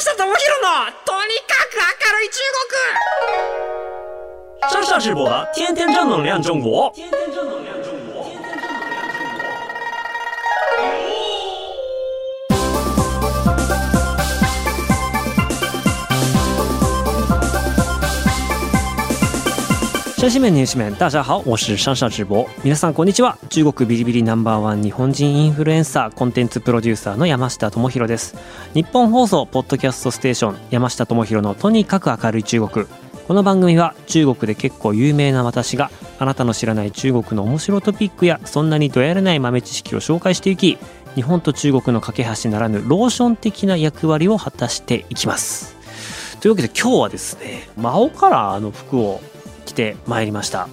下智博のとにかく明るい中国上上直播的天天正能量中国。天天正能量 山西面、西面、大家好，我是上上直播。皆さんこんにちは。中国ビリビリナンバーワン日本人インフルエンサーコンテンツプロデューサーの山下智博です。日本放送ポッドキャストステーション山下智博のとにかく明るい中国。この番組は中国で結構有名な私があなたの知らない中国の面白トピックやそんなにどやれない豆知識を紹介していき日本と中国の架け橋ならぬローション的な役割を果たしていきます。というわけで今日はですね魔王カラーの服を着てまいりました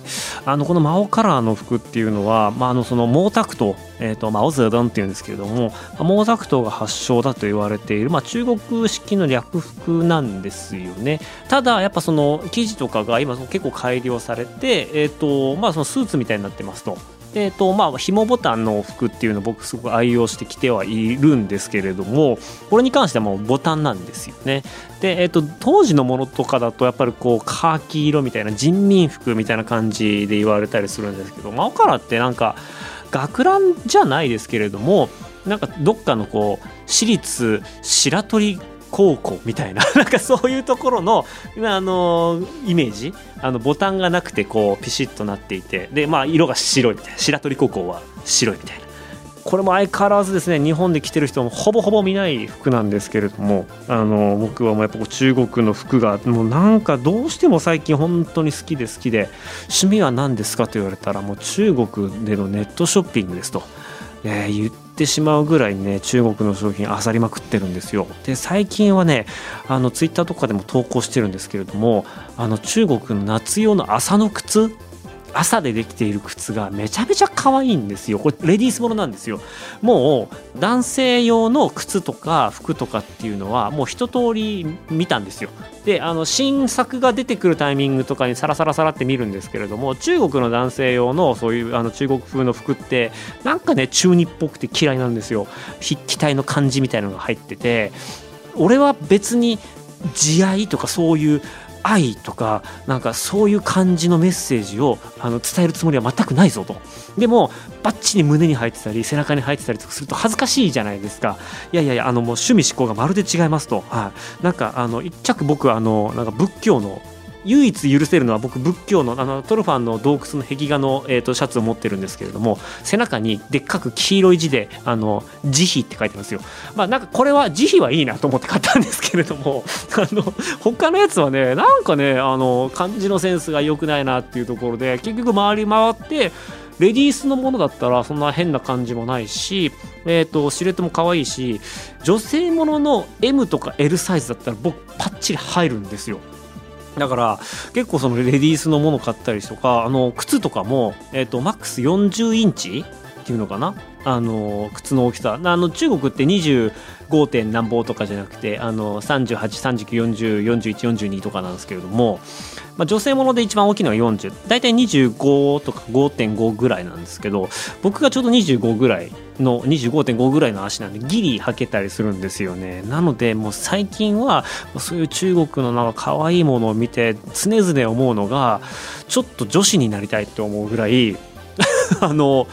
あのこの魔王カラーの服っていうのは、まあ、あのその毛沢東、えー、とマオズドンっていうんですけれども毛沢東が発祥だと言われている、まあ、中国式の略服なんですよねただやっぱその生地とかが今結構改良されて、えーとまあ、そのスーツみたいになってますと。えーとまあ、紐ボタンの服っていうのを僕すごく愛用してきてはいるんですけれどもこれに関してはもうボタンなんですよね。で、えー、と当時のものとかだとやっぱりこうカーキ色みたいな人民服みたいな感じで言われたりするんですけどマオカラってなんか学ランじゃないですけれどもなんかどっかのこう私立白鳥高校みたいな。なんかそういうところのあのイメージ。あのボタンがなくてこうピシッとなっていて。でまあ色が白いみたいな。白鳥高校は白いみたいな。これも相変わらずですね日本で着てる人もほぼほぼ見ない服なんですけれどもあの僕はもうやっぱ中国の服がもうなんかどうしても最近本当に好きで好きで趣味は何ですかと言われたらもう中国でのネットショッピングですと。えー、言っててしまうぐらいね中国の商品漁りまくってるんですよ。で最近はねあのツイッターとかでも投稿してるんですけれどもあの中国の夏用の麻の靴朝でできている靴がめちゃめちゃ可愛いんですよ。これレディースものなんですよ。もう男性用の靴とか服とかっていうのはもう一通り見たんですよ。であの新作が出てくるタイミングとかにサラサラサラって見るんですけれども中国の男性用のそういうあの中国風の服ってなんかね中二っぽくて嫌いなんですよ。筆記体の感じみたいなのが入ってて俺は別に慈愛とかそういう愛とかなんかそういう感じのメッセージをあの伝えるつもりは全くないぞと。でもバッチリ胸に入ってたり背中に入ってたりとかすると恥ずかしいじゃないですか。いやいやいやあのもう趣味思考がまるで違いますと、はい、なんかあの一着僕あのなんか仏教の唯一許せるのは僕仏教のあのトルファンの洞窟の壁画の、えー、とシャツを持ってるんですけれども背中にでっかく黄色い字で「あの慈悲」って書いてますよ。まあなんかこれは慈悲はいいなと思って買ったんですけれども あの他のやつはねなんかねあの漢字のセンスが良くないなっていうところで結局回り回ってレディースのものだったらそんな変な感じもないし、えー、とシルエットも可愛いし女性ものの M とか L サイズだったら僕パッチリ入るんですよ。だから結構そのレディースのもの買ったりとかあの靴とかも、えー、とマックス40インチっていうのかな？あの靴の大きさ。あの中国って25点何ぼとかじゃなくてあの3839404142とかなんですけれども、まあ、女性もので一番大きいのは40大体25とか5.5ぐらいなんですけど僕がちょうど25ぐらいの25.5ぐらいの足なんでギリ履けたりするんですよねなのでもう最近はそういう中国のなんか可愛いものを見て常々思うのがちょっと女子になりたいって思うぐらい あの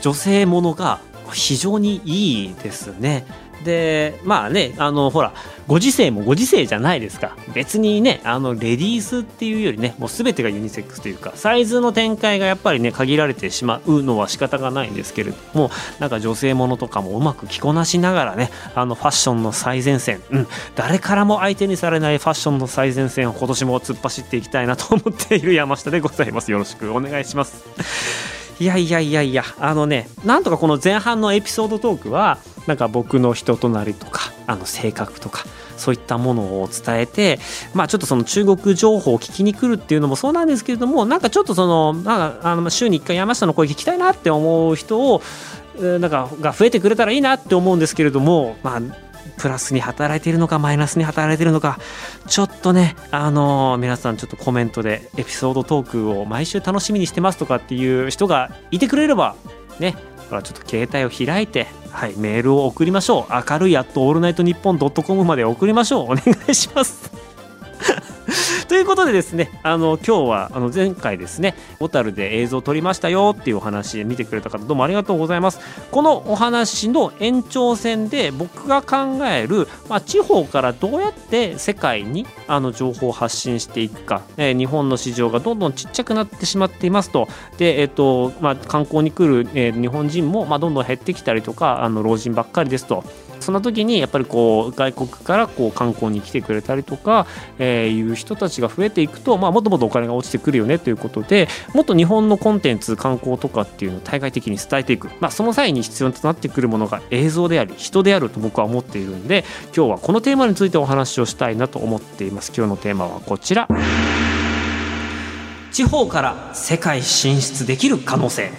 女性ものが非常にいいですね。でまあねあのほらご時世もご時世じゃないですか。別にねあのレディースっていうよりねもう全てがユニセックスというかサイズの展開がやっぱりね限られてしまうのは仕方がないんですけれどもなんか女性ものとかもうまく着こなしながらねあのファッションの最前線、うん、誰からも相手にされないファッションの最前線を今年も突っ走っていきたいなと思っている山下でございます。よろしくお願いします。いやいやいやいやあのねなんとかこの前半のエピソードトークはなんか僕の人となりとかあの性格とかそういったものを伝えてまあちょっとその中国情報を聞きに来るっていうのもそうなんですけれどもなんかちょっとそのなんかあの週に1回山下の声聞きたいなって思う人をなんかが増えてくれたらいいなって思うんですけれどもまあプラスに働いているのかマイナスに働いているのかちょっとねあの、皆さんちょっとコメントでエピソードトークを毎週楽しみにしてますとかっていう人がいてくれればねほらちょっと携帯を開いて、はい、メールを送りましょう。明るいやっとオールナイトニッポンドットコムまで送りましょう。お願いします。ということでですねあの今日はあの前回ですね小樽で映像を撮りましたよっていうお話見てくれた方どうもありがとうございますこのお話の延長線で僕が考える、まあ、地方からどうやって世界にあの情報を発信していくか、えー、日本の市場がどんどんちっちゃくなってしまっていますとで、えーとまあ、観光に来る、えー、日本人も、まあ、どんどん減ってきたりとかあの老人ばっかりですと。その時にやっぱりこう外国からこう観光に来てくれたりとか、えー、いう人たちが増えていくと、まあ、もっともっとお金が落ちてくるよねということでもっと日本のコンテンツ観光とかっていうのを対外的に伝えていく、まあ、その際に必要となってくるものが映像であり人であると僕は思っているんで今日はこのテーマについてお話をしたいなと思っています。今日のテーマはこちら。地方から世界進出できる可能性。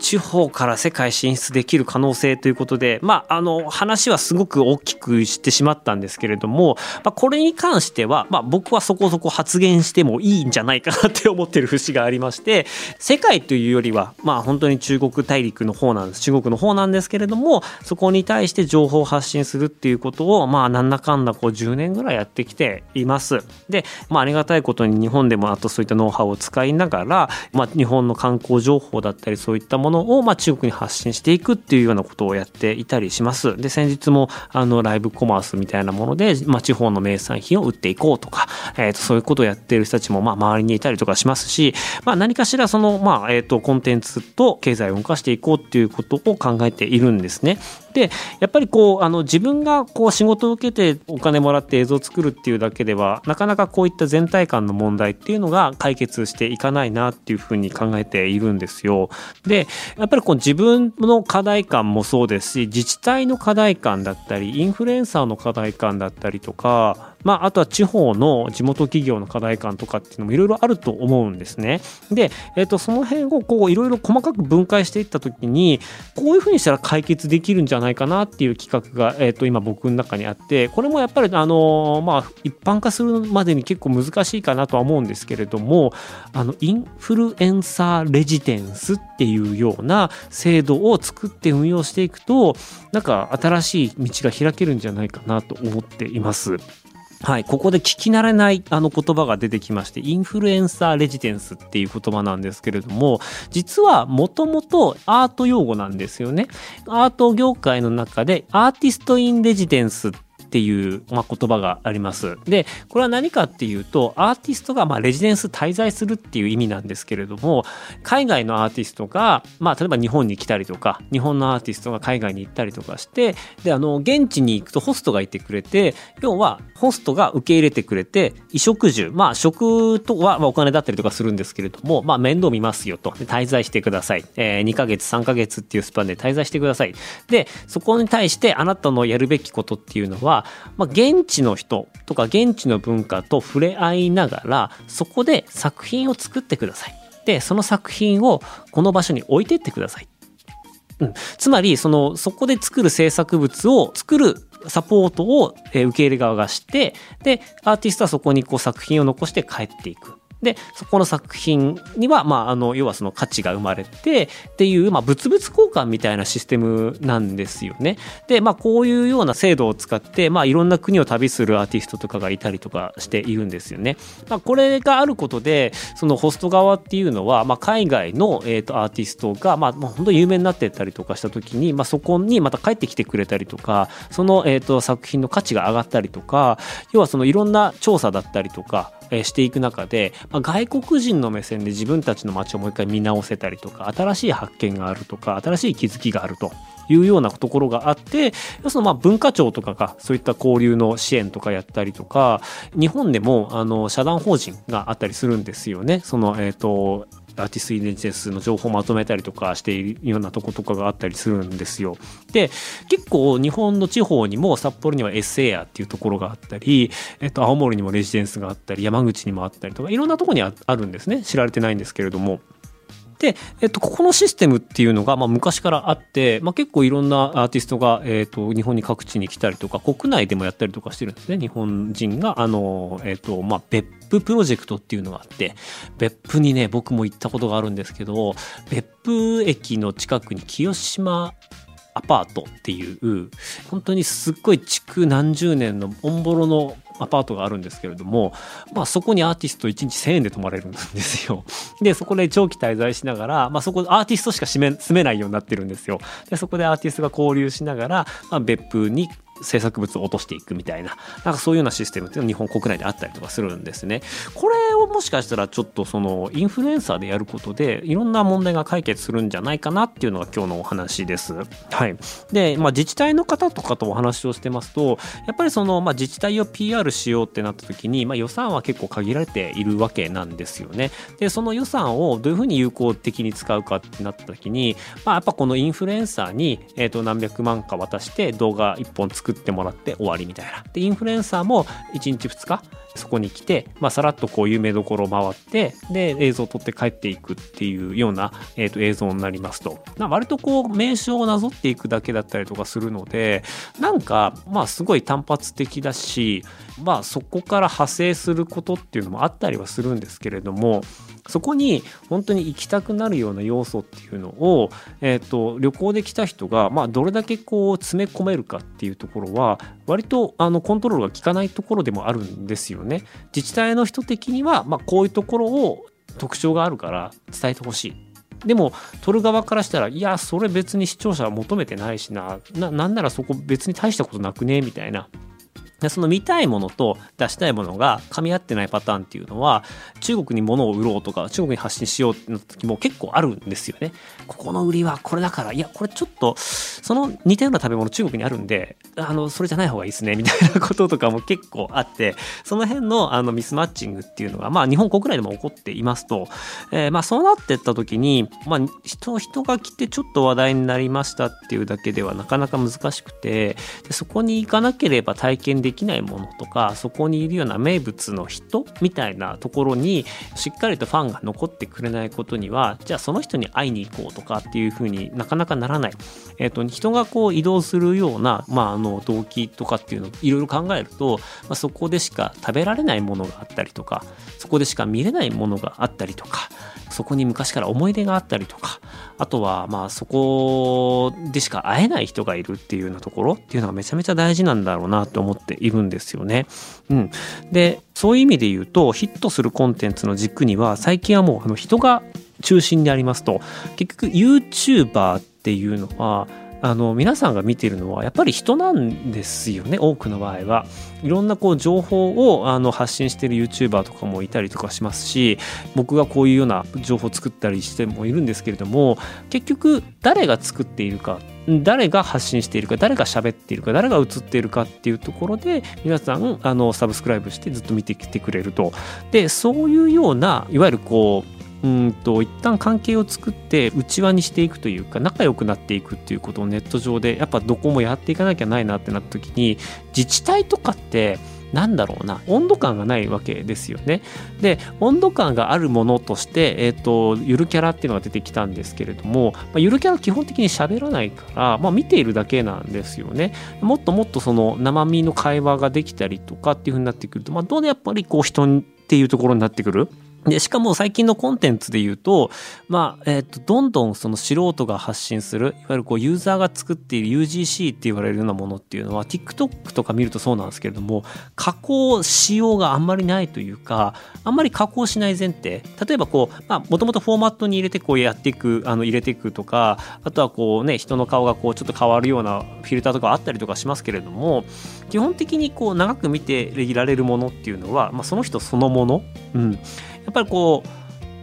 地方から世界進出できる可能性ということで、まあ、あの話はすごく大きくしてしまったんですけれども、まあ、これに関しては、まあ、僕はそこそこ発言してもいいんじゃないかなって思ってる節がありまして世界というよりは、まあ、本当に中国大陸の方なんです中国の方なんですけれどもそこに対して情報を発信するっていうことを、まあ、なんだかんだこう10年ぐらいやってきています。で、まあ、ありがたいことに日本でもあとそういったノウハウを使いながら、まあ、日本の観光情報だったりそういったものものをまあ中国に発信していくっていうようなことをやっていたりします。で先日もあのライブコマースみたいなもので、まあ、地方の名産品を売っていこうとか、えー、とそういうことをやっている人たちもまあ周りにいたりとかしますし、まあ、何かしらその、まあえー、とコンテンツと経済を動かしていこうっていうことを考えているんですね。でやっぱりこうあの自分がこう仕事を受けてお金もらって映像を作るっていうだけではなかなかこういった全体感の問題っていうのが解決していかないなっていうふうに考えているんですよ。でやっぱりこう自分の課題感もそうですし自治体の課題感だったりインフルエンサーの課題感だったりとかまあ、あとは地方の地元企業の課題感とかっていうのもいろいろあると思うんですね。で、えー、とその辺をこういろいろ細かく分解していった時にこういうふうにしたら解決できるんじゃないかなっていう企画が、えー、と今僕の中にあってこれもやっぱりあのまあ一般化するまでに結構難しいかなとは思うんですけれどもあのインフルエンサーレジデンスっていうような制度を作って運用していくとなんか新しい道が開けるんじゃないかなと思っています。はい、ここで聞き慣れないあの言葉が出てきまして、インフルエンサーレジデンスっていう言葉なんですけれども、実はもともとアート用語なんですよね。アート業界の中でアーティストインレジデンスってっていう、まあ、言葉があります。で、これは何かっていうと、アーティストがまあレジデンス滞在するっていう意味なんですけれども、海外のアーティストが、まあ、例えば日本に来たりとか、日本のアーティストが海外に行ったりとかして、で、あの、現地に行くとホストがいてくれて、要は、ホストが受け入れてくれて、衣食住、まあ、食とはお金だったりとかするんですけれども、まあ、面倒見ますよと。滞在してください。えー、2ヶ月、3ヶ月っていうスパンで滞在してください。で、そこに対してあなたのやるべきことっていうのは、まあ、現地の人とか現地の文化と触れ合いながらそこで作品を作ってください。でその作品をこの場所に置いてってください。うん、つまりそのそこで作る制作物を作るサポートを受け入れ側がしてでアーティストはそこにこう作品を残して帰っていく。でそこの作品には、まあ、あの要はその価値が生まれてっていう、まあ、物々交換みたいなシステムなんですよね。で、まあ、こういうような制度を使って、まあ、いろんな国を旅するアーティストとかがいたりとかしているんですよね。まあ、これがあることでそのホスト側っていうのは、まあ、海外の、えー、とアーティストが、まあ、本当に有名になってったりとかした時に、まあ、そこにまた帰ってきてくれたりとかその、えー、と作品の価値が上がったりとか要はそのいろんな調査だったりとかえしていく中で、ま、外国人の目線で自分たちの街をもう一回見直せたりとか新しい発見があるとか新しい気づきがあるというようなところがあってそのまあ文化庁とかがそういった交流の支援とかやったりとか日本でもあの社団法人があったりするんですよね。そのえーとアーティストイデンティスの情報をまとめたりとかしているようなとことかがあったりするんですよ。で結構日本の地方にも札幌にはエッセイアっていうところがあったり、えっと、青森にもレジデンスがあったり山口にもあったりとかいろんなとこにあるんですね知られてないんですけれども。で、えっと、ここのシステムっていうのが、まあ、昔からあって、まあ、結構いろんなアーティストが、えっと、日本に各地に来たりとか国内でもやったりとかしてるんですね日本人が。あの、えっとまあ、別府プロジェクトっていうのがあって別府にね僕も行ったことがあるんですけど別府駅の近くに清島アパートっていう本当にすっごい築何十年のオンボロのアパートがあるんですけれども、まあそこにアーティスト1日1000円で泊まれるんですよ。で、そこで長期滞在しながら、まあそこアーティストしか住め住めないようになってるんですよ。で、そこでアーティストが交流しながら、まあ、別府に制作物を落としていくみたいななんかそういうようなシステムっていうのは日本国内であったりとかするんですね。これをもしかしたらちょっとそのインフルエンサーでやることでいろんな問題が解決するんじゃないかなっていうのが今日のお話です。はい、で、まあ、自治体の方とかとお話をしてますとやっぱりその、まあ、自治体を PR しようってなった時に、まあ、予算は結構限られているわけなんですよね。でその予算をどういうふうに有効的に使うかってなった時に、まあ、やっぱこのインフルエンサーに、えー、と何百万か渡して動画1本作ってもらって終わりみたいな。でインフルエンサーも1日2日そこに来て、まあ、さらっとこう有名どころを回ってで映像を撮って帰っていくっていうような、えー、と映像になりますと割とこう名称をなぞっていくだけだったりとかするのでなんかまあすごい単発的だしまあそこから派生することっていうのもあったりはするんですけれどもそこに本当に行きたくなるような要素っていうのを、えーと、旅行で来た人が、まあ、どれだけこう詰め込めるかっていうところは割とあのコントロールが効かないところでもあるんですよね。自治体の人的には、まあ、こういうところを特徴があるから伝えてほしい。でも撮る側からしたらいやそれ別に視聴者は求めてないしななんならそこ別に大したことなくねみたいなでその見たいものと出したいものが噛み合ってないパターンっていうのは中国に物を売ろうとか中国に発信しようってなった時も結構あるんですよね。ここの売りはこれだからいやこれちょっとその似たような食べ物中国にあるんであのそれじゃない方がいいですねみたいなこととかも結構あってその辺のあのミスマッチングっていうのがまあ日本国内でも起こっていますと、えー、まあそうなってった時に、まあ、人人が来てちょっと話題になりましたっていうだけではなかなか難しくてでそこに行かなければ体験できできないものとかそこにいるような名物の人みたいなところにしっかりとファンが残ってくれないことにはじゃあその人に会いに行こうとかっていうふうになかなかならない、えーと、人がこう移動するような、まあ、あの動機とかっていうのをいろいろ考えると、まあ、そこでしか食べられないものがあったりとかそこでしか見れないものがあったりとかそこに昔から思い出があったりとかあとはまあそこでしか会えない人がいるっていうようなところっていうのがめちゃめちゃ大事なんだろうなと思っているんですよね。うん、でそういう意味で言うとヒットするコンテンツの軸には最近はもうあの人が中心でありますと。結局 YouTuber っていうのはあの皆さんが見てるのはやっぱり人なんですよね多くの場合は。いろんなこう情報をあの発信してる YouTuber とかもいたりとかしますし僕がこういうような情報を作ったりしてもいるんですけれども結局誰が作っているか誰が発信しているか誰が喋っているか誰が映っているかっていうところで皆さんあのサブスクライブしてずっと見てきてくれると。でそういうようないわゆるこううんと一旦関係を作って内輪にしていくというか仲良くなっていくっていうことをネット上でやっぱどこもやっていかなきゃないなってなった時に自治体とかってなんだろうな温度感がないわけですよね。で温度感があるものとして、えーと、ゆるキャラっていうのが出てきたんですけれども、まあ、ゆるキャラ基本的に喋らないから、まあ、見ているだけなんですよね。もっともっとその生身の会話ができたりとかっていうふうになってくると、まあ、どうでやっぱりこう人っていうところになってくる。で、しかも最近のコンテンツで言うと、まあ、えっ、ー、と、どんどんその素人が発信する、いわゆるこうユーザーが作っている UGC って言われるようなものっていうのは、TikTok とか見るとそうなんですけれども、加工しようがあんまりないというか、あんまり加工しない前提。例えばこう、まあ、もともとフォーマットに入れてこうやっていく、あの、入れていくとか、あとはこうね、人の顔がこうちょっと変わるようなフィルターとかあったりとかしますけれども、基本的にこう長く見ていられるものっていうのは、まあ、その人そのもの、うん。やっぱりこう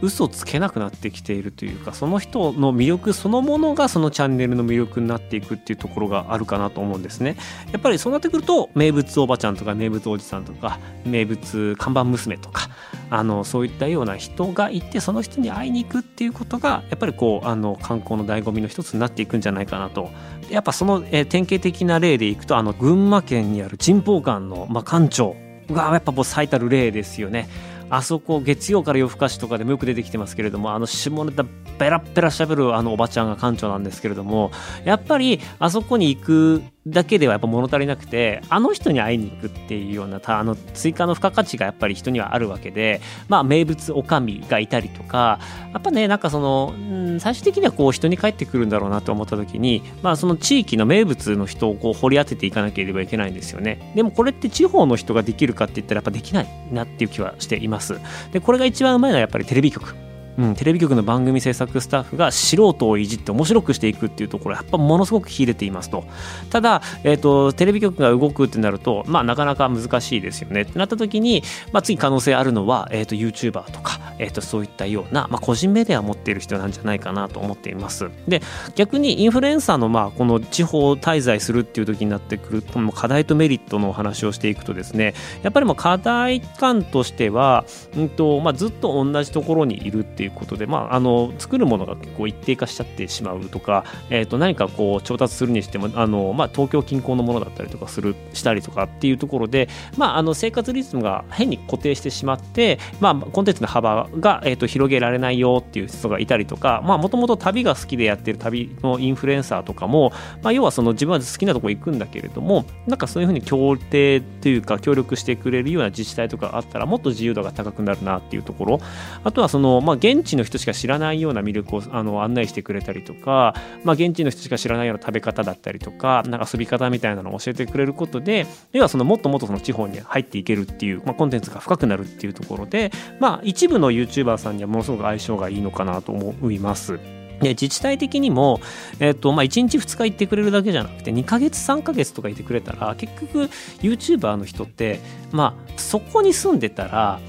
嘘つけなくなってきているというかその人の魅力そのものがそのチャンネルの魅力になっていくっていうところがあるかなと思うんですね。やっぱりそうなってくると名物おばちゃんとか名物おじさんとか名物看板娘とかあのそういったような人がいてその人に会いに行くっていうことがやっぱりこうあの観光の醍醐味の一つになっていくんじゃないかなと。やっぱその、えー、典型的な例でいくとあの群馬県にある珍宝館の、まあ、館長がやっぱもう最たる例ですよね。あそこ月曜から夜更かしとかでもよく出てきてますけれどもあの下ネタペラペラしゃべるあのおばちゃんが館長なんですけれどもやっぱりあそこに行くだけではやっぱ物足りなくてあの人に会いに行くっていうようなあの追加の付加価値がやっぱり人にはあるわけでまあ名物おかみがいたりとかやっぱねなんかその、うん、最終的にはこう人に帰ってくるんだろうなと思った時にまあその地域の名物の人をこう掘り当てていかなければいけないんですよね。でもこれって地方の人ができるかって言ったらやっぱできないなっていう気はしています。でこれが一番うまいのはやっぱりテレビ局。うん、テレビ局の番組制作スタッフが素人をいじって面白くしていくっていうところやっぱものすごく秀でていますと。ただ、えーと、テレビ局が動くってなると、まあ、なかなか難しいですよね。ってなった時に、まあ、次可能性あるのは、えーと、YouTuber とか、えーと、そういったような、まあ、個人メディアを持っている人なんじゃないかなと思っています。で逆にインフルエンサーの、まあ、この地方滞在するっていう時になってくると課題とメリットのお話をしていくとですねやっぱりもう課題感としては、うんとまあ、ずっと同じところにいるっていういうことで、まあ、あの作るものが結構一定化しちゃってしまうとか、えー、と何かこう調達するにしてもあの、まあ、東京近郊のものだったりとかするしたりとかっていうところで、まあ、あの生活リズムが変に固定してしまって、まあ、コンテンツの幅が、えー、と広げられないよっていう人がいたりとかもともと旅が好きでやってる旅のインフルエンサーとかも、まあ、要はその自分は好きなとこ行くんだけれどもなんかそういうふうに協定というか協力してくれるような自治体とかあったらもっと自由度が高くなるなっていうところ。あとはその、まあ、現現地の人しか知らないような魅力をあの案内してくれたりとか、まあ、現地の人しか知らないような食べ方だったりとかなんか遊び方みたいなのを教えてくれることで要はそのもっともっとその地方に入っていけるっていう、まあ、コンテンツが深くなるっていうところで、まあ、一部の YouTuber さんにはものすごく相性がいいのかなと思います。で自治体的にも、えっとまあ、1日2日行ってくれるだけじゃなくて2ヶ月3ヶ月とかいてくれたら結局 YouTuber の人って、まあ、そこに住んでたら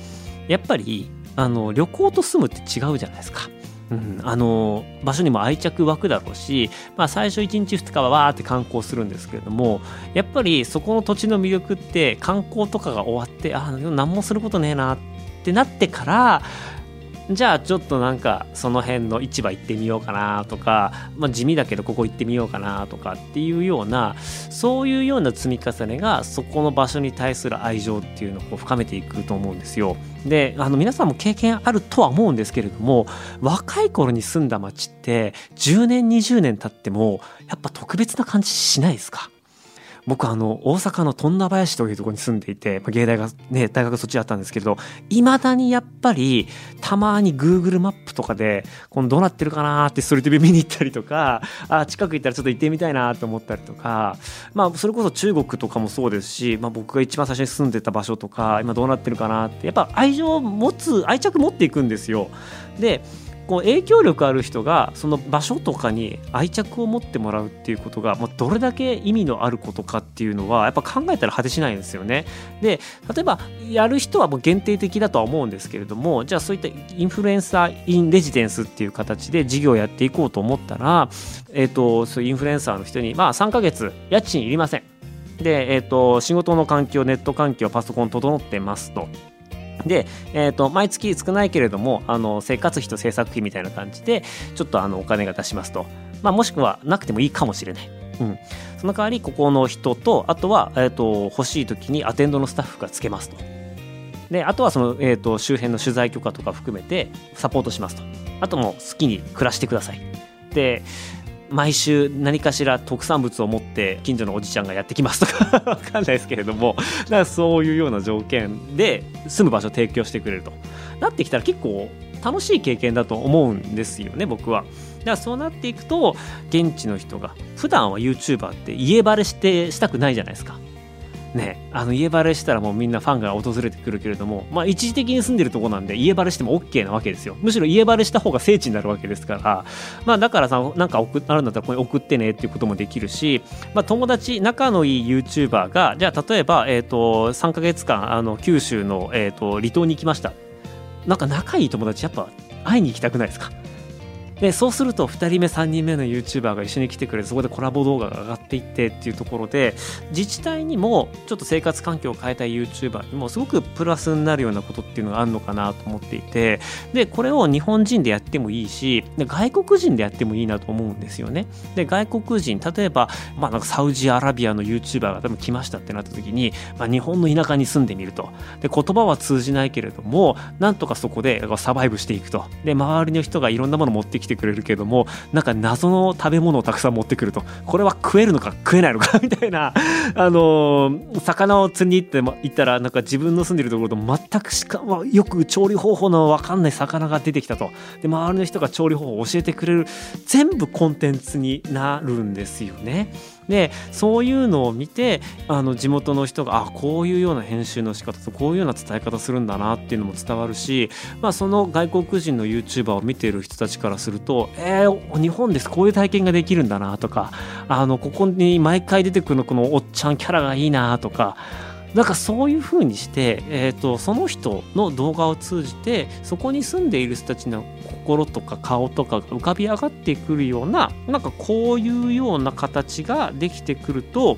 やっぱりあの旅行と住むって違うじゃないですか。うん、あの場所にも愛着湧くだろうし、まあ、最初1日2日はわーって観光するんですけれどもやっぱりそこの土地の魅力って観光とかが終わってあ何もすることねえなってなってからじゃあちょっとなんかその辺の市場行ってみようかなとか、まあ、地味だけどここ行ってみようかなとかっていうようなそういうような積み重ねがそこの場所に対する愛情っていうのを深めていくと思うんですよ。であの皆さんも経験あるとは思うんですけれども若い頃に住んだ町って10年20年経ってもやっぱ特別な感じしないですか？僕あの大阪の富田林というところに住んでいて、まあ、芸大がね大学そっちだったんですけどいまだにやっぱりたまに Google マップとかでこのどうなってるかなってストリートビュー見に行ったりとかあ近く行ったらちょっと行ってみたいなと思ったりとかまあそれこそ中国とかもそうですし、まあ、僕が一番最初に住んでた場所とか今どうなってるかなってやっぱ愛情を持つ愛着持っていくんですよ。でこう影響力ある人がその場所とかに愛着を持ってもらうっていうことが、まあ、どれだけ意味のあることかっていうのはやっぱ考えたら果てしないんですよね。で例えばやる人はもう限定的だとは思うんですけれどもじゃあそういったインフルエンサー・イン・レジデンスっていう形で事業をやっていこうと思ったら、えーと、そういうインフルエンサーの人にまあ3ヶ月家賃いりません。で、えーと仕事の環境ネット環境パソコン整ってますと。で、えーと、毎月少ないけれどもあの生活費と制作費みたいな感じでちょっとあのお金が出しますと、まあ、もしくはなくてもいいかもしれない、うん、その代わりここの人とあとは、えーと、欲しい時にアテンドのスタッフがつけますと。であとはその、えーと、周辺の取材許可とか含めてサポートしますと。あとも好きに暮らしてください。で毎週何かしら特産物を持って近所のおじちゃんがやってきますとか わかんないですけれどもだからそういうような条件で住む場所を提供してくれるとなってきたら結構楽しい経験だと思うんですよね僕は。だからそうなっていくと現地の人が普段は YouTuber って家バレしてしたくないじゃないですか。ね、あの家バレしたらもうみんなファンが訪れてくるけれども、まあ、一時的に住んでるとこなんで家バレしても OK なわけですよ。むしろ家バレした方が聖地になるわけですから、まあ、だからさなんか送あるんだったらここに送ってねっていうこともできるし、まあ、友達仲のいい YouTuber がじゃあ例えば、えーと、3か月間あの九州の、えーと離島に行きました。なんか仲いい友達やっぱ会いに行きたくないですか？でそうすると2人目3人目の YouTuber が一緒に来てくれてそこでコラボ動画が上がっていってっていうところで自治体にもちょっと生活環境を変えたい YouTuber にもすごくプラスになるようなことっていうのがあるのかなと思っていてでこれを日本人でやってもいいし外国人でやってもいいなと思うんですよね。で外国人例えば、まあ、なんかサウジアラビアの YouTuber が多分来ましたってなった時に、まあ、日本の田舎に住んでみると。で言葉は通じないけれどもなんとかそこでサバイブしていくと。で周りの人がいろんなもの持ってきててくれるけどもなんか謎の食べ物をたくさん持ってくるとこれは食えるのか食えないのか みたいなあのー、魚を釣りに行って行ったらなんか自分の住んでるところと全くしかもよく調理方法の分かんない魚が出てきたとで周りの人が調理方法を教えてくれる全部コンテンツになるんですよね。でそういうのを見てあの地元の人があこういうような編集の仕方とこういうような伝え方するんだなっていうのも伝わるし、まあ、その外国人の YouTuber を見ている人たちからするとえー、日本です。こういう体験ができるんだなとかあのここに毎回出てくるのこのおっちゃんキャラがいいなとかなんかそういうふうにして、えーと、その人の動画を通じてそこに住んでいる人たちの心とか顔とかが浮かび上がってくるようななんかこういうような形ができてくると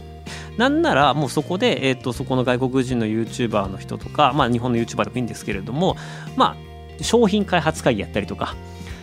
なんならもうそこで、えーと、そこの外国人の YouTuber の人とか、まあ、日本の YouTuber でもいいんですけれども、まあ、商品開発会議やったりとか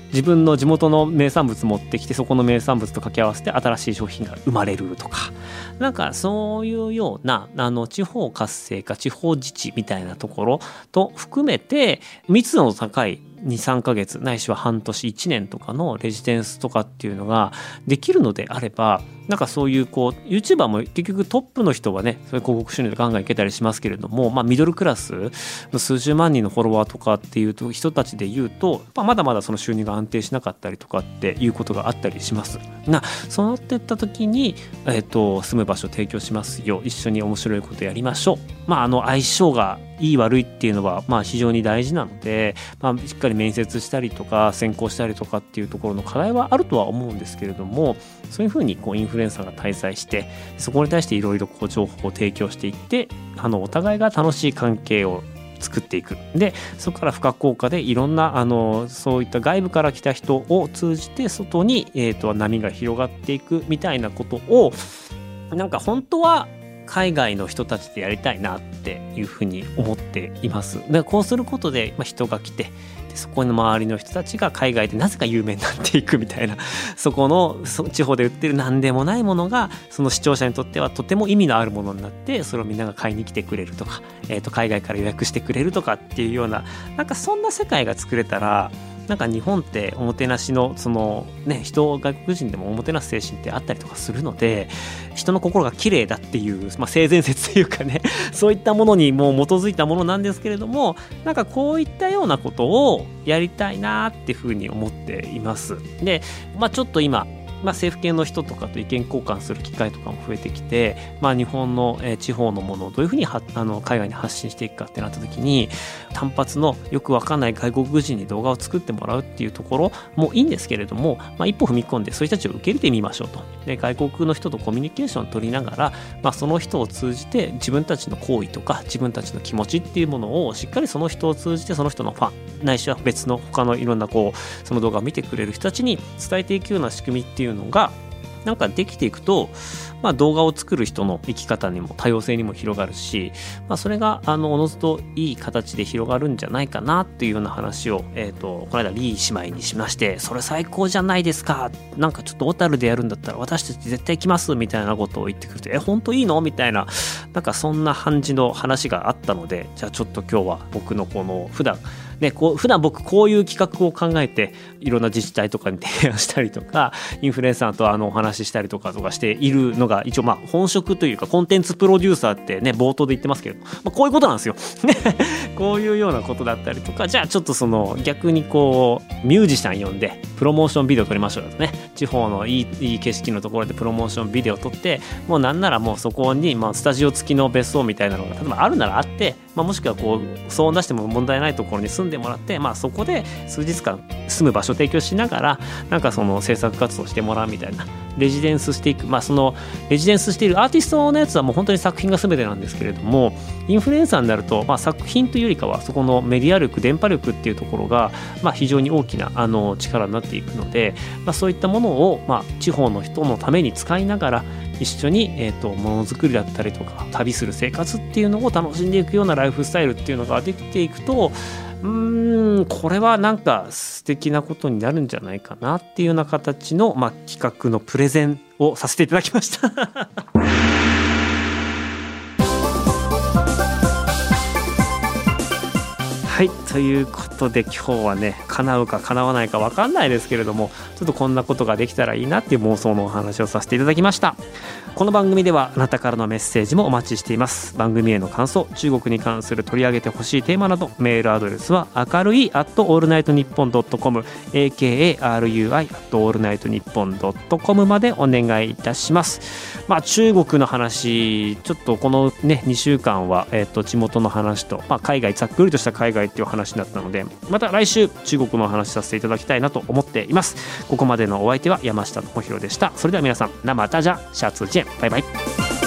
自分の地元の名産物持ってきてそこの名産物と掛け合わせて新しい商品が生まれるとか。なんかそういうようなあの地方活性化地方自治みたいなところと含めて密度の高い23ヶ月ないしは半年1年とかのレジデンスとかっていうのができるのであればなんかそういうこう YouTuber も結局トップの人はねそういう広告収入でガンガンいけたりしますけれども、まあ、ミドルクラスの数十万人のフォロワーとかっていう人たちで言うと、まあ、まだまだその収入が安定しなかったりとかっていうことがあったりします。なそうなってった時に、えーと、住む場所提供しますよ一緒に面白いことやりましょう。まあ、あの相性がいい悪いっていうのはまあ非常に大事なので、まあ、しっかり面接したりとか選考したりとかっていうところの課題はあるとは思うんですけれどもそういうふうにこうインフルエンサーが滞在してそこに対していろいろ情報を提供していってあのお互いが楽しい関係を作っていく。でそこから付加効果でいろんなあのそういった外部から来た人を通じて外に、えーと波が広がっていくみたいなことをなんか本当は海外の人たちでやりたいなっていうふうに思っています。でこうすることで、ま、人が来てそこの周りの人たちが海外でなぜか有名になっていくみたいな そこの地方で売ってる何でもないものがその視聴者にとってはとても意味のあるものになってそれをみんなが買いに来てくれるとか、えー、と海外から予約してくれるとかっていうようななんかそんな世界が作れたらなんか日本っておもてなしのそのね人外国人でもおもてなす精神ってあったりとかするので人の心が綺麗だっていう、まあ、性善説というかね そういったものにもう基づいたものなんですけれどもなんかこういったようなことをやりたいなっていうふうに思っています。でまあちょっと今まあ、政府系の人とかと意見交換する機会とかも増えてきて、まあ、日本の、地方のものをどういうふうにあの海外に発信していくかってなった時に単発のよくわかんない外国人に動画を作ってもらうっていうところもいいんですけれども、まあ、一歩踏み込んでそういう人たちを受け入れてみましょうと。で外国の人とコミュニケーションを取りながら、まあ、その人を通じて自分たちの行為とか自分たちの気持ちっていうものをしっかりその人を通じてその人のファンないしは別の他のいろんなこうその動画を見てくれる人たちに伝えていくような仕組みっていううのがなんかできていくと、まあ、動画を作る人の生き方にも多様性にも広がるし、まあ、それがあのおのずといい形で広がるんじゃないかなっていうような話を、えーと、この間リー姉妹にしましてそれ最高じゃないですか。なんかちょっと小樽でやるんだったら私たち絶対来ますみたいなことを言ってくるとえ本当いいの？みたいななんかそんな感じの話があったのでじゃあちょっと今日は僕のこの普段ね、こう普段僕こういう企画を考えていろんな自治体とかに提案したりとか インフルエンサーとあのお話ししたりとかとかしているのが一応まあ本職というかコンテンツプロデューサーってね冒頭で言ってますけど、まあ、こういうことなんですよ。こういうようなことだったりとかじゃあちょっとその逆にこうミュージシャン呼んでプロモーションビデオ撮りましょうよとね地方のいいいい景色のところでプロモーションビデオ撮ってもうなんならもうそこに、まあ、スタジオ付きの別荘みたいなのが例えばあるならあってまあ、もしくはこう騒音出しても問題ないところに住んでもらって、まあ、そこで数日間住む場所を提供しながらなんかその制作活動してもらうみたいなレジデンスしていく、まあ、そのレジデンスしているアーティストのやつはもう本当に作品が全てなんですけれどもインフルエンサーになると、まあ、作品というよりかはそこのメディア力電波力っていうところが、まあ、非常に大きなあの力になっていくので、まあ、そういったものを、まあ、地方の人のために使いながら一緒に、えーと、ものづくりだったりとか旅する生活っていうのを楽しんでいくようなライフスタイルっていうのができていくとうんこれはなんか素敵なことになるんじゃないかなっていうような形の、まあ、企画のプレゼンをさせていただきました。はいということで今日はね叶うか叶わないか分かんないですけれどもちょっとこんなことができたらいいなっていう妄想のお話をさせていただきました。この番組ではあなたからのメッセージもお待ちしています。番組への感想中国に関する取り上げてほしいテーマなどメールアドレスは明るい at all night 日本 .com akarui at all night 日本 .com までお願いいたします。まあ中国の話ちょっとこのね2週間は、えー、と地元の話と、まあ、海外ざっくりとした海外っていう話だったのでまた来週中国の話させていただきたいなと思っています。ここまでのお相手は山下智博でした。それでは皆さん生タジャシャツジェン。拜拜。